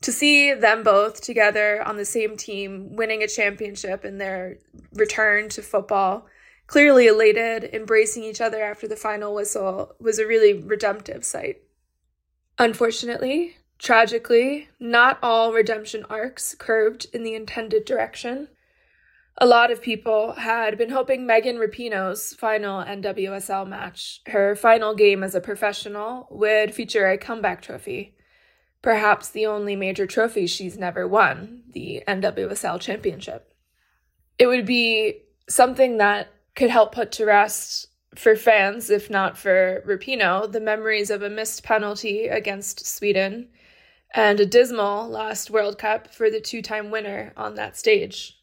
To see them both together on the same team, winning a championship in their return to football, clearly elated, embracing each other after the final whistle, was a really redemptive sight. Unfortunately, tragically, not all redemption arcs curved in the intended direction. A lot of people had been hoping Megan Rapinoe's final NWSL match, her final game as a professional, would feature a comeback trophy. Perhaps the only major trophy she's never won, the NWSL Championship. It would be something that could help put to rest for fans, if not for Rapinoe, the memories of a missed penalty against Sweden and a dismal last World Cup for the two time winner on that stage.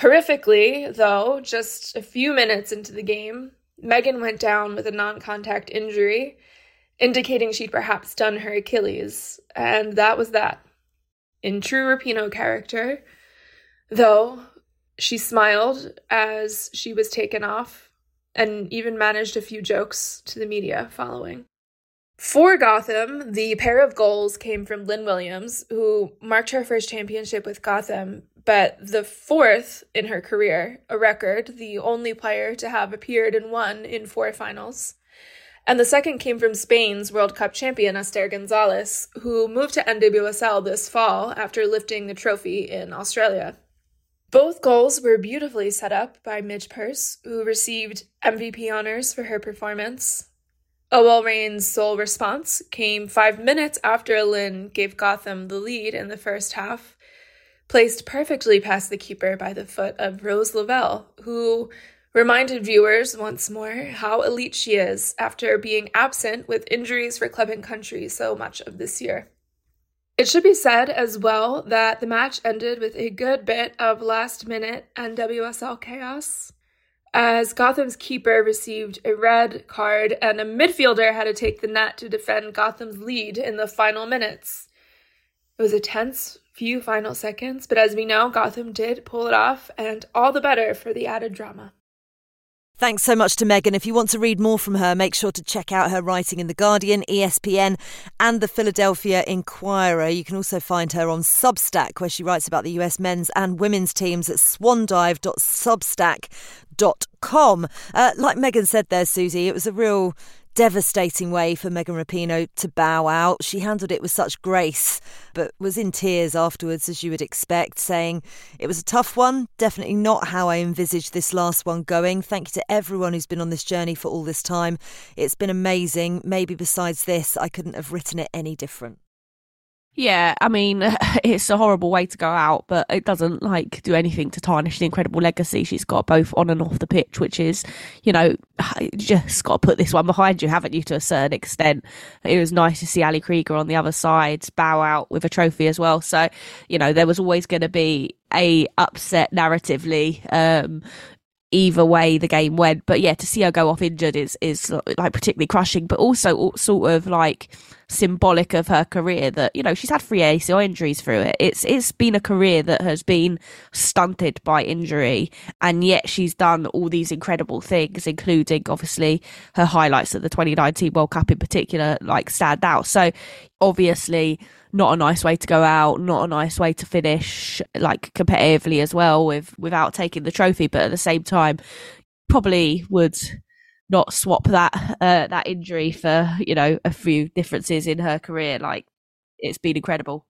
Horrifically, though, just a few minutes into the game, Megan went down with a non contact injury, indicating she'd perhaps done her Achilles, and that was that. In true Rapinoe character, though, she smiled as she was taken off and even managed a few jokes to the media following. For Gotham, the pair of goals came from Lynn Williams, who marked her first championship with Gotham but the fourth in her career, a record, the only player to have appeared and won in four finals. And the second came from Spain's World Cup champion, Esther Gonzalez, who moved to NWSL this fall after lifting the trophy in Australia. Both goals were beautifully set up by Midge Purce, who received MVP honors for her performance. OL Reign's sole response came five minutes after Lynn gave Gotham the lead in the first half, placed perfectly past the keeper by the foot of Rose Lavelle, who reminded viewers once more how elite she is after being absent with injuries for club and country so much of this year. It should be said as well that the match ended with a good bit of last minute NWSL chaos as Gotham's keeper received a red card and a midfielder had to take the net to defend Gotham's lead in the final minutes. It was a tense few final seconds, but as we know, Gotham did pull it off, and all the better for the added drama. Thanks so much to Megan. If you want to read more from her, make sure to check out her writing in The Guardian, ESPN, and the Philadelphia Inquirer. You can also find her on Substack, where she writes about the US men's and women's teams at swandive.substack.com. Uh, like Megan said there, Susie, it was a real devastating way for Megan Rapinoe to bow out. She handled it with such grace, but was in tears afterwards, as you would expect, saying, It was a tough one, definitely not how I envisaged this last one going. Thank you to everyone who's been on this journey for all this time. It's been amazing. Maybe besides this, I couldn't have written it any different. Yeah, I mean, [laughs] it's a horrible way to go out, but it doesn't like do anything to tarnish the incredible legacy she's got both on and off the pitch, which is, you know, [sighs] just got to put this one behind you, haven't you, to a certain extent. It was nice to see Ali Krieger on the other side bow out with a trophy as well. So, you know, there was always going to be a upset narratively um, either way the game went. But yeah, to see her go off injured is is like particularly crushing, but also sort of like symbolic of her career that you know she's had three ACL injuries through it. It's it's been a career that has been stunted by injury, and yet she's done all these incredible things, including obviously her highlights at the 2019 World Cup in particular, like stand out. So obviously not a nice way to go out, not a nice way to finish like competitively as well with without taking the trophy, but at the same time probably would not swap that uh, that injury for you know a few differences in her career. Like it's been incredible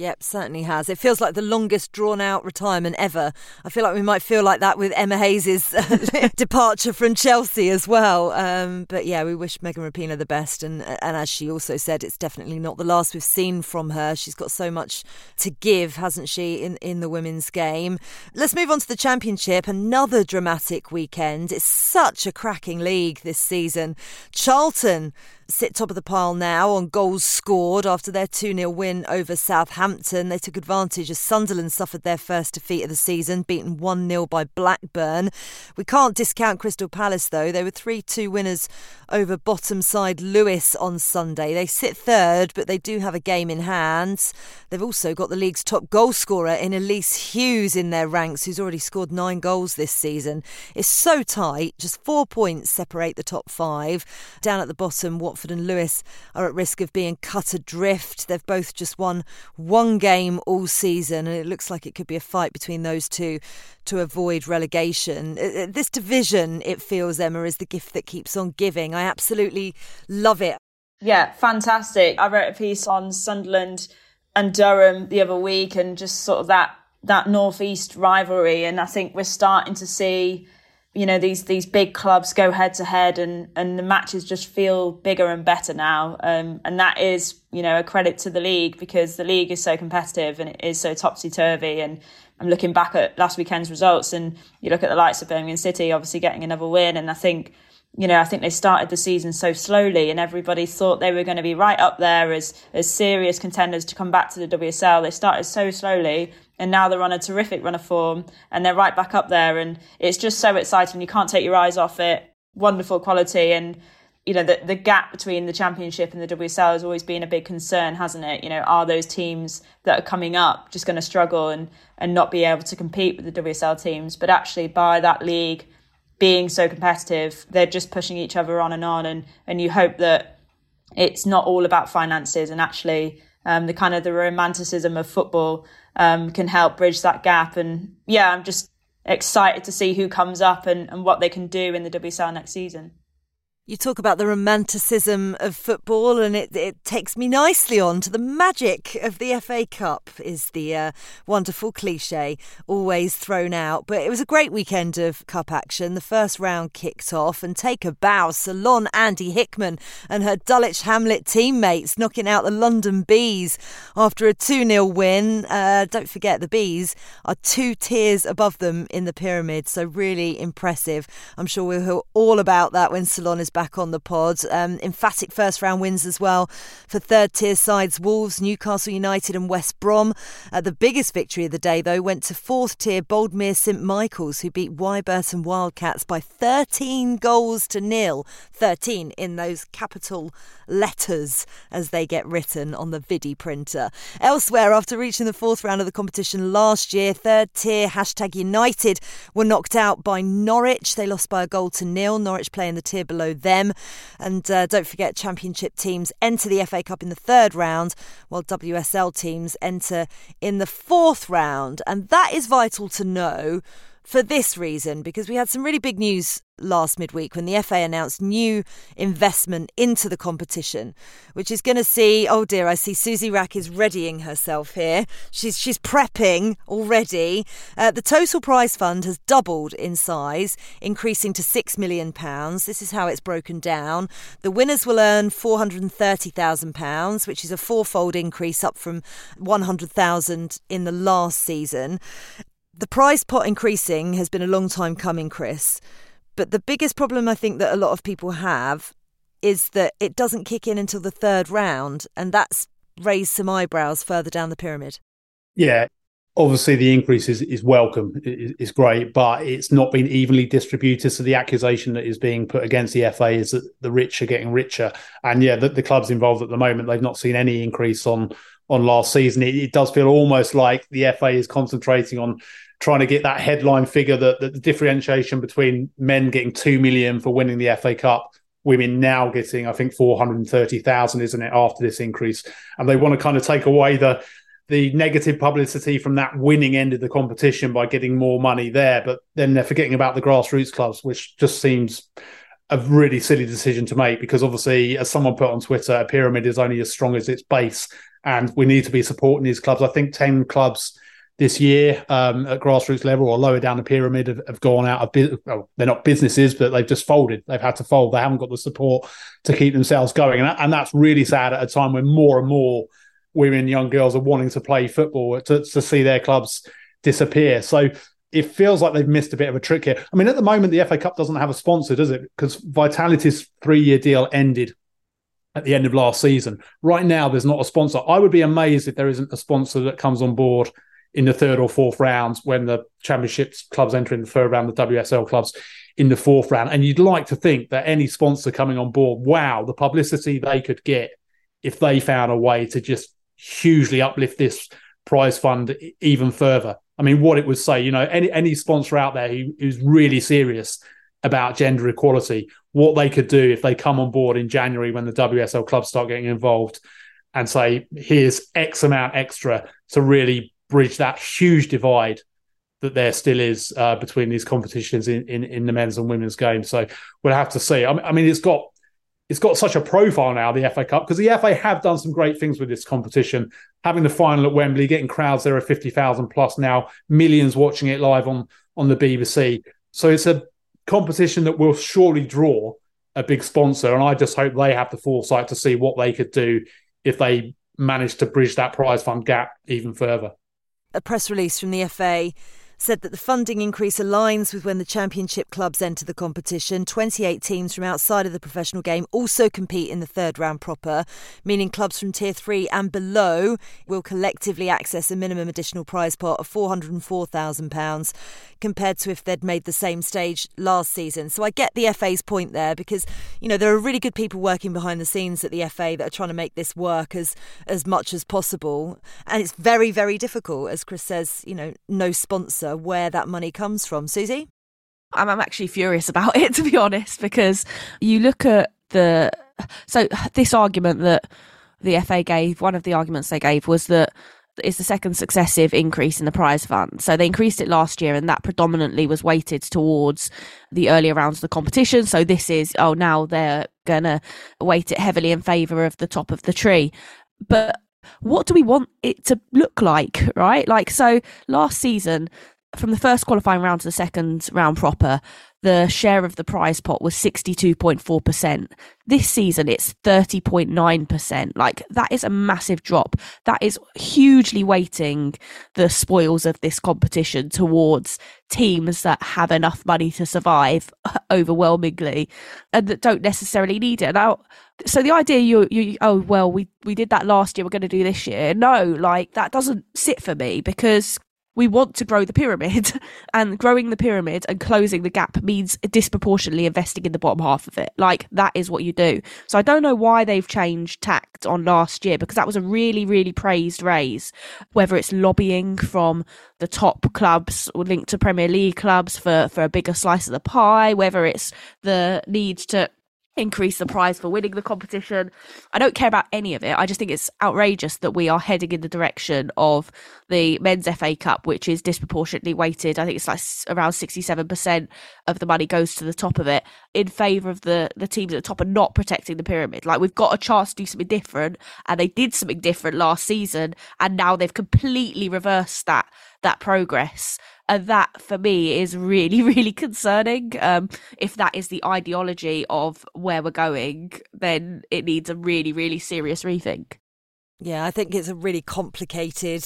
Yep, certainly has. It feels like the longest drawn out retirement ever. I feel like we might feel like that with Emma Hayes' uh, [laughs] departure from Chelsea as well. Um, but yeah, we wish Megan Rapinoe the best. And, and as she also said, it's definitely not the last we've seen from her. She's got so much to give, hasn't she, in, in the women's game? Let's move on to the Championship. Another dramatic weekend. It's such a cracking league this season. Charlton sit top of the pile now on goals scored after their 2 0 win over Southampton. They took advantage as Sunderland suffered their first defeat of the season, beaten 1 0 by Blackburn. We can't discount Crystal Palace, though. They were 3 2 winners over bottom side Lewes on Sunday. They sit third, but they do have a game in hand. They've also got the league's top goal scorer in Elise Hughes in their ranks, who's already scored nine goals this season. It's so tight, just four points separate the top five. Down at the bottom, what Watford and Lewes are at risk of being cut adrift. They've both just won one game all season, and it looks like it could be a fight between those two to avoid relegation. Uh, uh, this division, it feels, Emma, is the gift that keeps on giving. I absolutely love it. Yeah, fantastic. I wrote a piece on Sunderland and Durham the other week and just sort of that that northeast rivalry and I think we're starting to see you know these these big clubs go head to head and and the matches just feel bigger and better now. Um, and that is you know a credit to the league because the league is so competitive and it is so topsy turvy and I'm looking back at last weekend's results and you look at the likes of Birmingham City obviously getting another win. And I think you know, I think they started the season so slowly and everybody thought they were going to be right up there as, as serious contenders to come back to the WSL. They started so slowly and now they're on a terrific run of form and they're right back up there. And it's just so exciting. You can't take your eyes off it. Wonderful quality. And, you know, the, the gap between the championship and the WSL has always been a big concern, hasn't it? You know, are those teams that are coming up just going to struggle and, and not be able to compete with the WSL teams? But actually, by that league, being so competitive, they're just pushing each other on and on. And, and you hope that it's not all about finances and actually um, the kind of the romanticism of football um, can help bridge that gap. And yeah, I'm just excited to see who comes up and, and what they can do in the WSL next season. You talk about the romanticism of football, and it, it takes me nicely on to the magic of the FA Cup, is the uh, wonderful cliche always thrown out. But it was a great weekend of cup action. The first round kicked off, and take a bow, Salon Andy Hickman and her Dulwich Hamlet teammates knocking out the London Bees after a 2 0 win. Uh, don't forget, the Bees are two tiers above them in the pyramid, so really impressive. I'm sure we'll hear all about that when Salon is back on the pod. Um, emphatic first round wins as well for third tier sides Wolves, Newcastle United, and West Brom. Uh, the biggest victory of the day, though, went to fourth tier Boldmere St Michael's, who beat Wyburton Wildcats by 13 goals to nil. 13 in those capital letters as they get written on the Vidi printer. Elsewhere, after reaching the fourth round of the competition last year, third tier hashtag United were knocked out by Norwich. They lost by a goal to nil. Norwich playing the tier below them. And uh, don't forget, Championship teams enter the FA Cup in the third round, while WSL teams enter in the fourth round. And that is vital to know for this reason, because we had some really big news last midweek when the FA announced new investment into the competition, which is going to see. Oh dear, I see Susie Wrack is readying herself here. She's she's prepping already. Uh, the total prize fund has doubled in size, increasing to six million pounds. This is how it's broken down. The winners will earn four hundred and thirty thousand pounds, which is a fourfold increase up from one hundred thousand in the last season. The prize pot increasing has been a long time coming, Chris. But the biggest problem I think that a lot of people have is that it doesn't kick in until the third round, and that's raised some eyebrows further down the pyramid. Yeah, obviously the increase is, is welcome, is great, but it's not been evenly distributed. So the accusation that is being put against the FA is that the rich are getting richer, and yeah, the, the clubs involved at the moment they've not seen any increase on on last season. It, it does feel almost like the FA is concentrating on trying to get that headline figure that, that the differentiation between men getting 2 million for winning the FA Cup women now getting I think 430,000 isn't it after this increase? And they want to kind of take away the the negative publicity from that winning end of the competition by getting more money there but then they're forgetting about the grassroots clubs which just seems a really silly decision to make because obviously as someone put on Twitter a pyramid is only as strong as its base and we need to be supporting these clubs. I think 10 clubs this year um, at grassroots level or lower down the pyramid have, have gone out of business. Well, they're not businesses, but they've just folded. They've had to fold. They haven't got the support to keep themselves going. And, that, and that's really sad at a time when more and more women, young girls are wanting to play football to, to see their clubs disappear. So it feels like they've missed a bit of a trick here. I mean, at the moment, the FA Cup doesn't have a sponsor, does it? Because Vitality's three year deal ended at the end of last season. Right now, there's not a sponsor. I would be amazed if there isn't a sponsor that comes on board in the third or fourth rounds when the championships clubs enter in the third round, the WSL clubs in the fourth round. And you'd like to think that any sponsor coming on board, wow, the publicity they could get if they found a way to just hugely uplift this prize fund even further. I mean, what it would say, you know, any any sponsor out there who, who's really serious about gender equality, what they could do if they come on board in January when the WSL clubs start getting involved and say, here's X amount extra to really bridge that huge divide that there still is uh, between these competitions in, in, in the men's and women's game. So we'll have to see. I mean, it's got it's got such a profile now, the FA Cup, because the FA have done some great things with this competition. Having the final at Wembley, getting crowds there of fifty thousand plus now, millions watching it live on on the BBC. So it's a competition that will surely draw a big sponsor, and I just hope they have the foresight to see what they could do if they manage to bridge that prize fund gap even further a press release from the FA said that the funding increase aligns with when the championship clubs enter the competition. 28 teams from outside of the professional game also compete in the third round proper, meaning clubs from tier 3 and below will collectively access a minimum additional prize pot of £404,000 compared to if they'd made the same stage last season. So I get the FA's point there because, you know, there are really good people working behind the scenes at the FA that are trying to make this work as as much as possible. And it's very, very difficult, as Chris says, you know, no sponsor where that money comes from. Susie? I'm, I'm actually furious about [laughs] it, to be honest, because you look at the. So, this argument that the FA gave, one of the arguments they gave was that is the second successive increase in the prize fund. So they increased it last year, and that predominantly was weighted towards the earlier rounds of the competition. So this is, oh, now they're going to weight it heavily in favour of the top of the tree. But what do we want it to look like, right? Like, so last season, from the first qualifying round to the second round proper, the share of the prize pot was 62.4%. This season, it's 30.9%. Like, that is a massive drop. That is hugely weighting the spoils of this competition towards teams that have enough money to survive [laughs] overwhelmingly and that don't necessarily need it. Now, so the idea you you oh well we we did that last year we're going to do this year no like that doesn't sit for me because we want to grow the pyramid [laughs] and growing the pyramid and closing the gap means disproportionately investing in the bottom half of it. Like that is what you do. So i don't know why they've changed tact on last year because that was a really really praised raise. Whether it's lobbying from the top clubs linked to premier league clubs for for a bigger slice of the pie whether it's the need to increase the prize for winning the competition. I don't care about any of it. I just think it's outrageous that we are heading in the direction of the men's FA Cup, which is disproportionately weighted. I think it's like around 67% of the money goes to the top of it in favour of the, the teams at the top and not protecting the pyramid. Like we've got a chance to do something different and they did something different last season and now they've completely reversed that that progress. And that for me is really [laughs] really concerning. Um, if that is the ideology of where we're going then it needs a really really serious rethink. Yeah i think it's a really complicated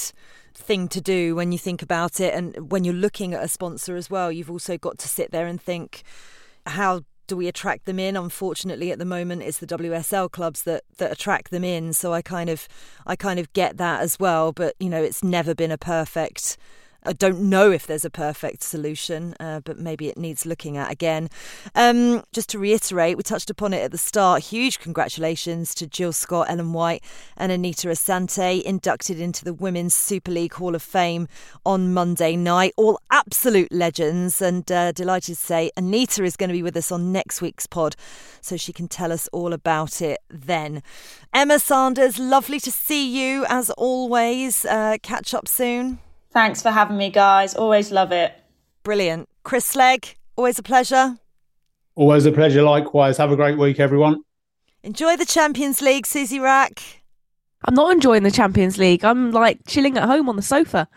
thing to do when you think about it. And when you're looking at a sponsor as well you've also got to sit there and think how do we attract them in? Unfortunately at the moment it's the WSL clubs that that attract them in. So I kind of I kind of get that as well. But you know it's never been a perfect I don't know if there's a perfect solution, uh, but maybe it needs looking at again. Um, just to reiterate, we touched upon it at the start. Huge congratulations to Jill Scott, Ellen White, and Anita Asante, inducted into the Women's Super League Hall of Fame on Monday night. All absolute legends, and uh, delighted to say Anita is going to be with us on next week's pod, so she can tell us all about it then. Emma Sanders, lovely to see you as always. Uh, catch up soon. Thanks for having me, guys. Always love it. Brilliant. Chris Slegg, always a pleasure. Always a pleasure, likewise. Have a great week, everyone. Enjoy the Champions League, Susie Wrack. I'm not enjoying the Champions League. I'm like chilling at home on the sofa.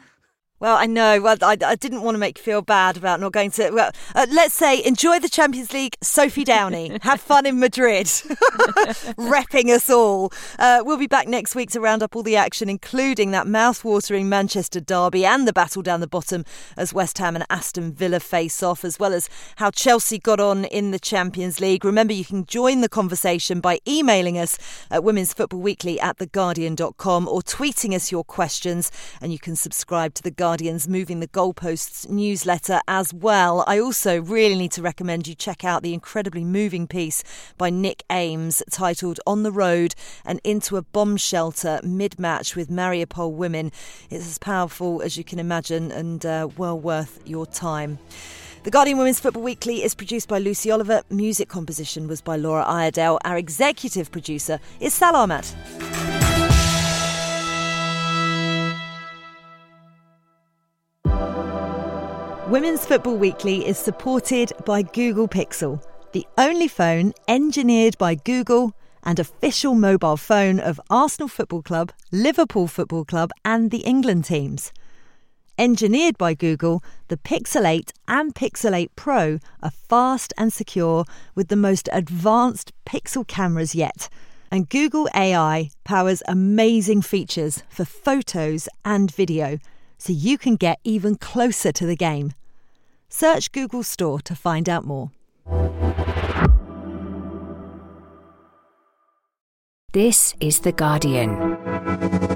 Well, I know. Well, I, I didn't want to make you feel bad about not going to. Well, uh, let's say enjoy the Champions League, Sophie Downey. Have fun in Madrid, [laughs] repping us all. Uh, we'll be back next week to round up all the action, including that mouth-watering Manchester derby and the battle down the bottom as West Ham and Aston Villa face off, as well as how Chelsea got on in the Champions League. Remember, you can join the conversation by emailing us at Women's Football Weekly at theguardian.com or tweeting us your questions, and you can subscribe to the Guardian's Moving the Goalposts newsletter as well. I also really need to recommend you check out the incredibly moving piece by Nick Ames titled On the Road and Into a Bomb Shelter mid match with Mariupol women. It's as powerful as you can imagine and uh, well worth your time. The Guardian Women's Football Weekly is produced by Lucy Oliver. Music composition was by Laura Iredale. Our executive producer is Sal Ahmed. Women's Football Weekly is supported by Google Pixel, the only phone engineered by Google and official mobile phone of Arsenal Football Club, Liverpool Football Club, and the England teams. Engineered by Google, the Pixel 8 and Pixel 8 Pro are fast and secure with the most advanced pixel cameras yet. And Google AI powers amazing features for photos and video so you can get even closer to the game. Search Google Store to find out more. This is The Guardian.